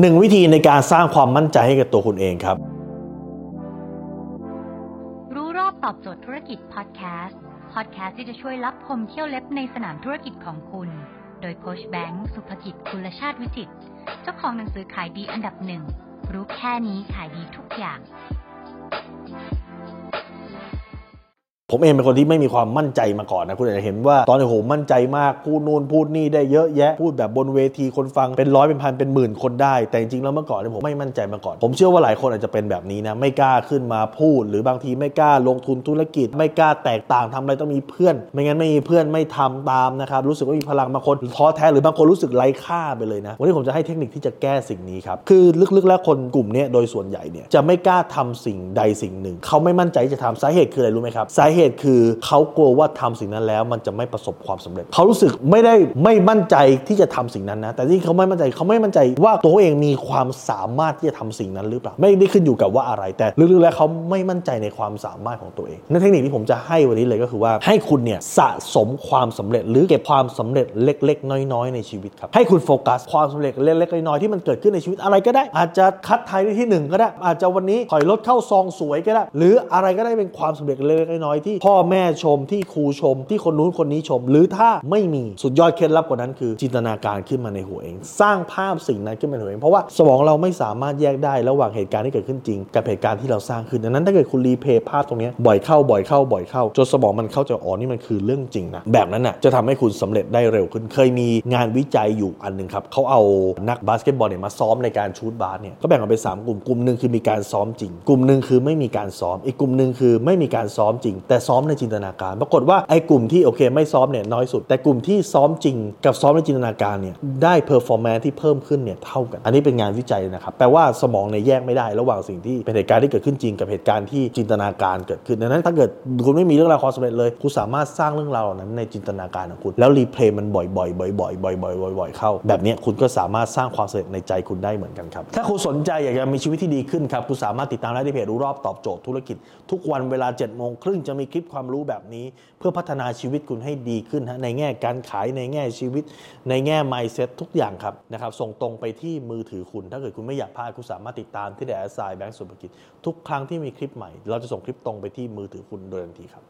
หนึ่งวิธีในการสร้างความมั่นใจให้กับตัวคุณเองครับ รู้รอบตอบโจทย์ธุรกิจพอดแคสต์พอดแคสต์ที่จะช่วยรับพมเที่ยวเล็บในสนามธุรกิจของคุณ โดยโคชแบงค์สุภกิจคุณชาติวิจิตเจ้าของหนังสือขายดีอันดับหนึ่งรู้แค่นี้ขายดีทุกอย่าง ผมเองเป็นคนที่ไม่มีความมั่นใจมาก่อนนะคุณอาจจะเห็นว่าตอนนี้โหมั่นใจมากพูดนู่นพูดนี่ได้เยอะแยะพูดแบบบนเวทีคนฟังเป็นร้อยเป็นพันเป็นหมื่นคนได้ แต่จริงๆแล้วเมื่อก่อนเนี่ยผมไม่มั่นใจมาก่อน ผมเชื่อว่าหลายคนอาจจะเป็นแบบนี้นะไม่กล้าขึ้นมาพูด หรือบางทีไม่กล้าลงทุนธุรกิจ ไม่กล้าแตกต่างทำอะไรต้องมีเพื่อน ไม่งั้นไม่มีเพื่อนไม่ทำตามนะครับรู้สึกว่ามีพลังบางคนท้อแท้หรือบางคนรู้สึกไร้ค่าไปเลยนะวันนี้ผมจะให้เทคนิคที่จะแก้สิ่งนี้ครับคือลึกๆแล้วคนกลุ่มเนี้ยโดยส่วนใหญ่เนี่ยจะไม่กล้าทำสิ่งใดสิ่งหนึ่ง เขาไม่มั่นใจจะทำสาเหตุคืออะไรรู้ไหมครับสาเหตุคือเขากลัวว่าทำสิ่งนั้นแล้วมันจะไม่ประสบความสำเร็จ เขารู้สึกไม่ได้ไม่มั่นใจที่จะทำสิ่งนั้นนะ แต่ที่เขาไม่มั่นใจเขาไม่มั่นใจว่าตัวเองมีความสามารถที่จะทำสิ่งนั้นหรือเปล่า ไม่ได้ขึ้นอยู่กับว่าอะไร แต่ลึกๆแล้วเขาไม่มั่นใจในความสามารถของตัวเองนั่นเทคนิคที่ผมจะให้วันนี้เลยก็คือว่าให้คุณเนี่ยสะสมความสำเร็จ หรือเก็บความสำเร็จเล็ก ๆ น้อย ๆ ในชีวิตครับให้คุณโฟกัสความสำเร็จเล็กๆน้อยๆที่มันเกิดขึ้นในชีวิตอะไรก็ได้ อาจจะคัดไทยได้ที่หนึ่งก็ได้ อาจจะวันนี้ถอยรถเข้าซองสวยก็ได้ หรืออะไรก็ได้เป็นความสำเร็จเล็กๆน้อยๆที่พ่อแม่ชมที่ครูชม ที่คนนู้นคนนี้ชม หรือถ้าไม่มีสุดยอดเคล็ดลับกว่านั้นคือจินตนาการขึ้นมาในหัวเอง สร้างภาพสิ่งนั้นขึ้นมาในหัวเองเพราะว่าสมองเราไม่สามารถแยกได้ระหว่างเหตุการณ์ที่เกิดขึ้นจริง กับเหตุการณ์ที่เราสร้างขึ้นดังนั้นถ้าเกิดคุณรีเพย์ภาพตรงนี้บ่อยเข้าบ่อยเข้าบ่อยเข้าจนสมองมันเข้าใจอ๋อนี่มันคือเรื่องจริงนะแบบนั้นน่ะจะทำให้คุณสำเร็จได้เร็วขึ้น เคยมีงานวิจัยอยู่อันหนึ่งครับเขาเอานักบาสเกตบอลเนี่ยมาซ้อมในการชูตบาสเนี่ยก็แบ่งออกเป็นสามกลุ่มกลุ่มหนึ่งคือมีการซ้อมจริง กลุ่มหนึ่งคือไม่มีการซ้อม อีกกลุ่มหนึ่งคือไม่มีการซ้อมจริงแต่ซ้อมในจินตนาการ ปรากฏว่าไอ้กลุ่มที่โอเคไม่ซ้อมเนี่ยน้อยสุด แต่กลุ่มที่ซ้อมจริงกับซ้อมในจินตนาการเนี่ยได้ performance ที่เพิ่มขึ้นเนี่ยเท่ากัน อันนี้เป็นงานวิจัยนะครับแปลว่าสมองเนี่ยแยกไม่ได้ระหว่างสิ่งที่เป็นเหตุการณ์ที่เกิดขึ้นจริงกับเหตุการณ์ที่จินตนาการเกิดขึ้นดังนั้นถ้าเกิดคุณไม่มีเรื่องราวความสำเร็จเลยคุณสามารถสร้างเรื่องราวเหล่านั้นในจินตนาการของคุณแล้ว replay มันบ่อยๆบ่อยๆบ่อยๆบ่อยๆบ่อยๆเข้า แบบนี้คุณก็สามารถสร้างความสำเร็จในใจคุณได้เหมือนกันครับถ้าคุณสนใจอยากจะมีชีวิตที่ดีขึ้นครับคุณสามารถติดตามได้ที่เพจรู้รอบตอบโจทย์ธุรกิจ ทุกวันเวลา7จ็ดโมงครึ่งจะมีคลิปความรู้แบบนี้ เพื่อพัฒนาชีวิตคุณให้ดีขึ้นฮะในแง่การขายในแง่ชีวิต ในแง่ mindset ทุกอย่างครับนะครับส่งตรงไปที่มือถือคุณ ถ้าเกิดคุณไม่อยากพลาดคุณสามารถติดตามที่แดสไซแบงก์สุภกิจทุกครั้งที่มีคลิปใหม่ เราจะส่งคลิปตรงไปที่มือถือคุณโดยทันทีครับ